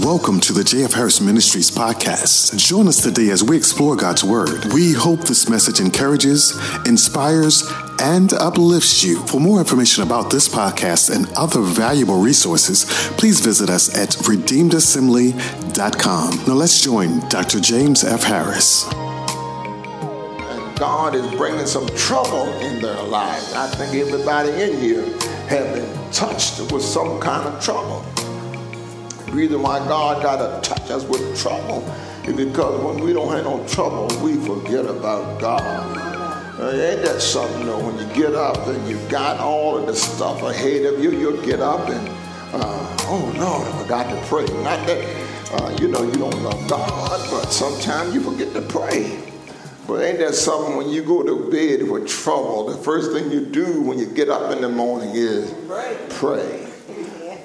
Welcome to the JF Harris Ministries podcast. Join us today as we explore God's Word. We hope this message encourages, inspires, and uplifts you. For more information about this podcast and other valuable resources, please visit us at redeemedassembly.com. Now let's join Dr. James F. Harris. God is bringing some trouble in their lives. I think everybody in here have been touched with some kind of trouble reason why God got to touch us with trouble is because when we don't have no trouble, we forget about God. Uh, ain't that something, though? when you get up and you've got all of the stuff ahead of you, you'll get up and, uh, oh Lord, I forgot to pray. Not that, uh, you know, you don't love God, but sometimes you forget to pray. But ain't that something when you go to bed with trouble, the first thing you do when you get up in the morning is pray.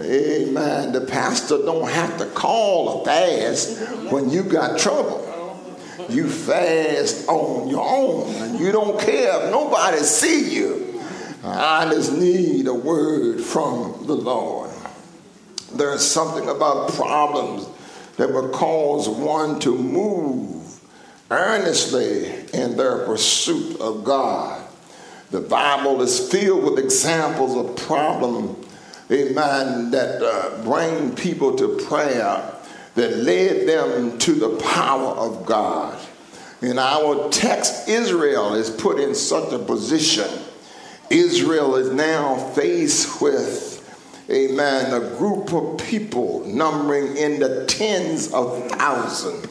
Amen. The pastor don't have to call a fast when you got trouble. You fast on your own, and you don't care if nobody see you. I just need a word from the Lord. There's something about problems that will cause one to move earnestly in their pursuit of God. The Bible is filled with examples of problems amen, that uh, bring people to prayer that led them to the power of God. In our text, Israel is put in such a position. Israel is now faced with, amen, a group of people numbering in the tens of thousands.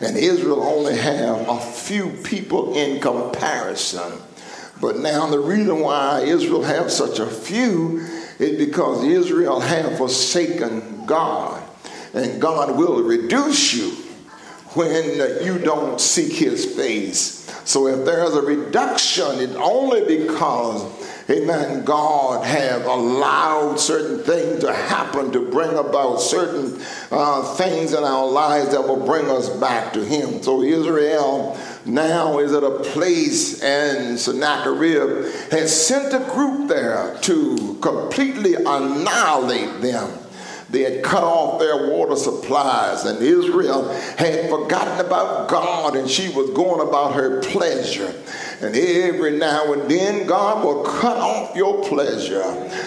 And Israel only have a few people in comparison. But now the reason why Israel have such a few is because Israel have forsaken God. And God will reduce you when you don't seek his face. So if there's a reduction, it's only because, amen, God have allowed certain things to happen to bring about certain uh, things in our lives that will bring us back to him. So Israel now is at a place and Sennacherib had sent a group there to completely annihilate them. They had cut off their water supplies, and Israel had forgotten about God, and she was going about her pleasure. And every now and then, God will cut off your pleasure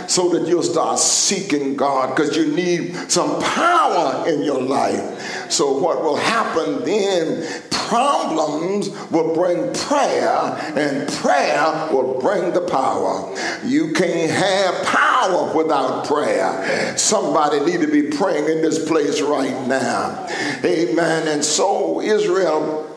so that you'll start seeking God because you need some power in your life. So, what will happen then? Problems will bring prayer, and prayer will bring the power. You can't have power without prayer. Somebody need to be praying in this place right now. Amen. And so, Israel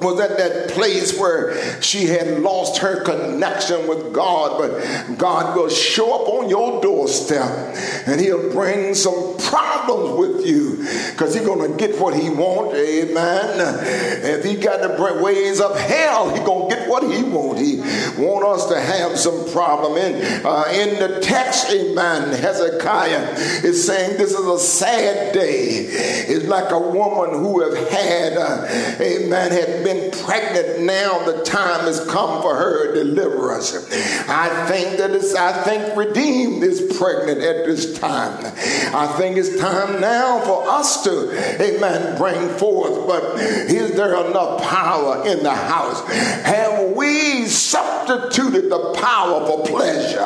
was at that place where she had lost her connection with God, but God will show up on your doorstep and he'll bring some problems with because he's going to get what he wants, amen. If he got to bring ways of hell, he's going to get what he wants. He want us to have some problem. In, uh, in the text, amen, Hezekiah is saying this is a sad day. It's like a woman who have had, uh, amen, had been pregnant now, the time has come for her deliverance. I think that it's, I think redeemed is pregnant at this time. I think it's time now for us to, amen, bring forth. But is there enough power in the house? Have we substituted the power for pleasure?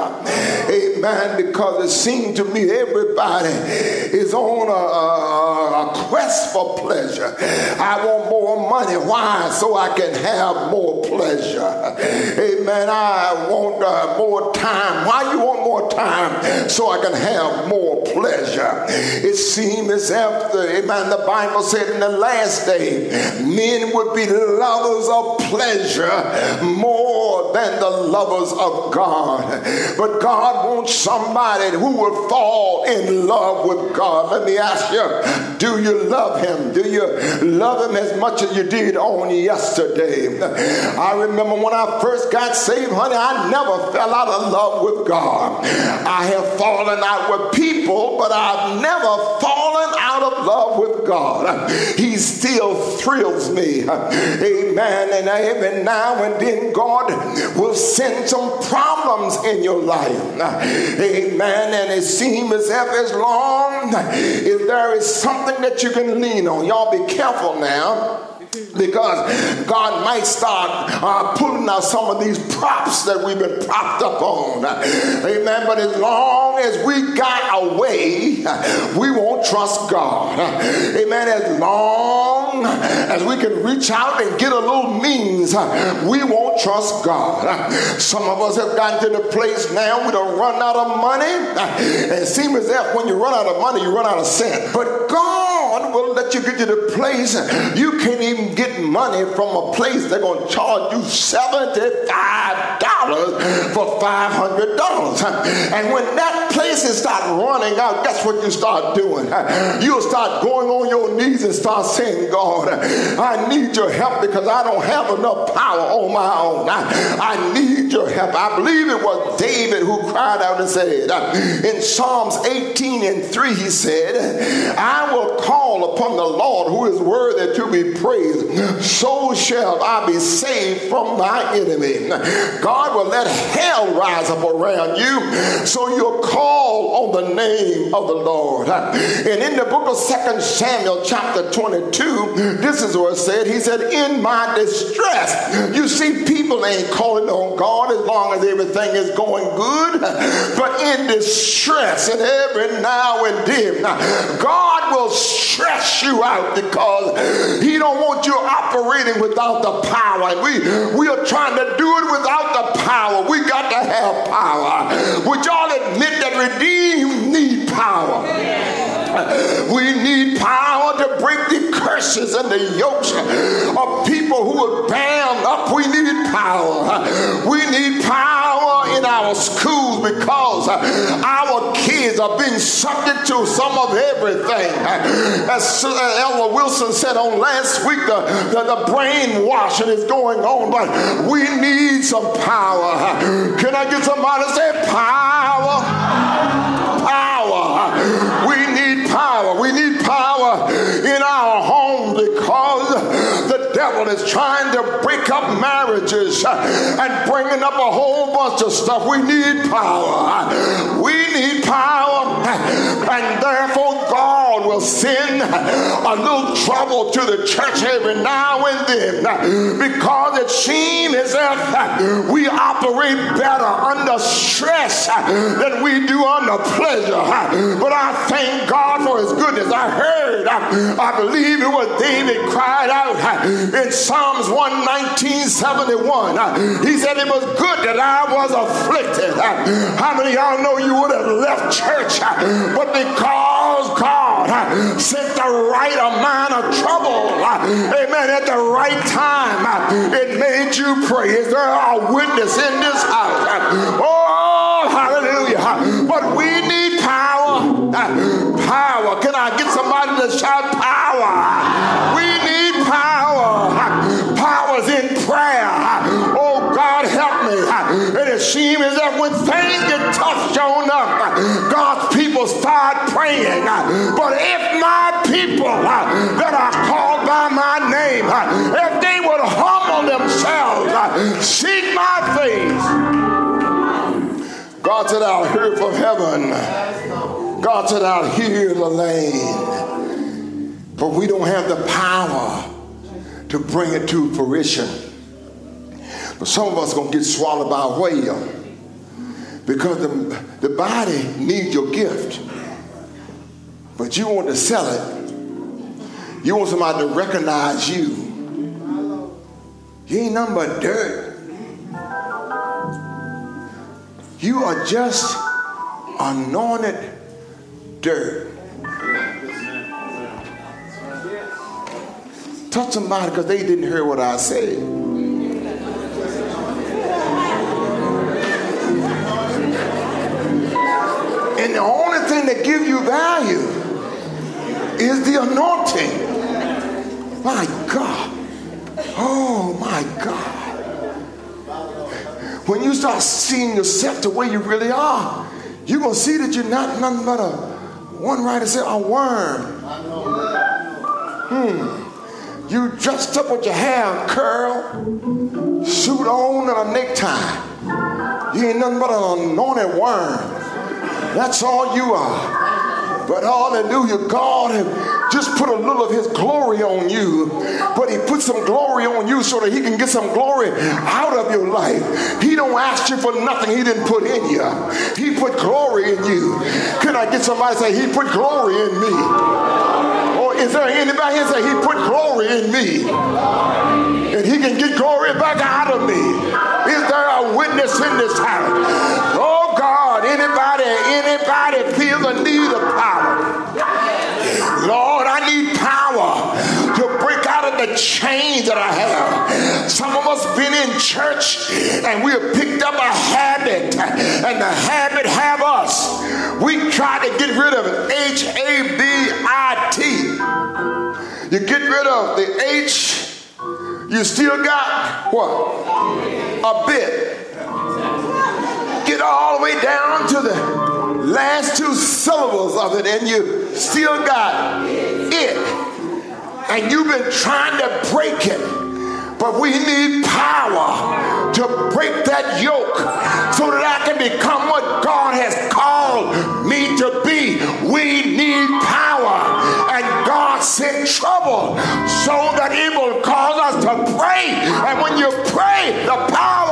Amen. Because it seems to me everybody is on a, a, quest for pleasure. I want more money. Why? So I can have more pleasure. Amen. I want uh, more time. Why you want more time? So I can have more pleasure. It seems as if, the, amen, the Bible said in the last day, men would be lovers of pleasure more than the lovers of God. But God wants somebody who will fall in love with God. Let me ask you, do you love him? Do you love him as much as you did on yesterday? I remember when I first got saved, honey, I never fell out of love with God. I have fallen out with people, but I've never fallen out of love with God. He still thrills me. Amen. And every now and then, God will send some problems in your life. Amen. And it seems as if as long as there is something that you can lean on, y'all be careful now because God might start uh, pulling out some of these props that we've been propped up on. Amen. But as long as we got away, we won't trust God. Amen. As long as we can reach out and get a little means, we won't trust God. Some of us have gotten to the place now we don't run out of money. It seems as if when you run out of money, you run out of sin. But God will let you get to the place you can't even get money from a place they're going to charge you $75 for $500. And when that place is start running out, guess what you start doing? You'll start going on your knees and start saying, God, I need your help because I don't have enough power on my own. I need your help. I believe it was David who cried out and said, in Psalms 18 and 3, he said, I will call upon the Lord who is worthy to be praised so shall I be saved from my enemy. God will let hell rise up around you, so you'll call on the name of the Lord. And in the book of Second Samuel, chapter 22, this is what it said. He said, In my distress. You see, people ain't calling on God as long as everything is going good, but in distress, and every now and then, God will stress you out because He don't want you operating without the power. We, we are trying to do it without the power. We got to have power. Would y'all redeemed need power? We need power to break the curses and the yokes of people who are bound up. We need power. We need power in our schools because our kids are being subject to some of everything. As Ella Wilson said on last week, the, the, the brainwashing is going on, but we need some power. Can I get somebody to say power? Power. Because devil is trying to break up marriages uh, and bringing up a whole bunch of stuff. We need power. We need power. And therefore, God will send a little trouble to the church every now and then because it seems as if we operate better under stress than we do under pleasure. But I thank God for his goodness. I heard, I believe it was David cried out in Psalms 119, 71. Uh, he said it was good that I was afflicted. Uh, how many y'all know you would have left church? Uh, but because God sent the right amount of trouble, amen, at the right time, it made you pray. Is there a witness in this house? Oh, hallelujah. But we need power. Power. Can I get somebody to shout power? We need power. And it seems as if when things get tough, shown up, God's people start praying. But if my people that are called by my name, if they would humble themselves, seek my face, God said, I'll hear from heaven. God said, I'll hear the land. But we don't have the power to bring it to fruition. But some of us are going to get swallowed by a whale because the, the body needs your gift. But you want to sell it. You want somebody to recognize you. You ain't nothing but dirt. You are just anointed dirt. Touch somebody because they didn't hear what I said. That gives you value is the anointing. My God. Oh my God. When you start seeing yourself the way you really are, you're gonna see that you're not nothing but a one writer said a worm. Hmm. You dressed up with your hair curl, suit on and a necktie. You ain't nothing but an anointed worm. That's all you are. But hallelujah, God just put a little of his glory on you. But he put some glory on you so that he can get some glory out of your life. He don't ask you for nothing he didn't put in you. He put glory in you. Can I get somebody to say, he put glory in me? Or is there anybody here say, he put glory in me? And he can get glory back out of me. Is there a witness in this house? Oh Anybody, anybody feel the need of power? Lord, I need power to break out of the chains that I have. Some of us been in church and we have picked up a habit and the habit have us. We try to get rid of it. H-A-B-I-T. You get rid of the H you still got what? A bit. All the way down to the last two syllables of it, and you still got it. And you've been trying to break it. But we need power to break that yoke so that I can become what God has called me to be. We need power And God sent trouble so that it will cause us to pray. And when you pray, the power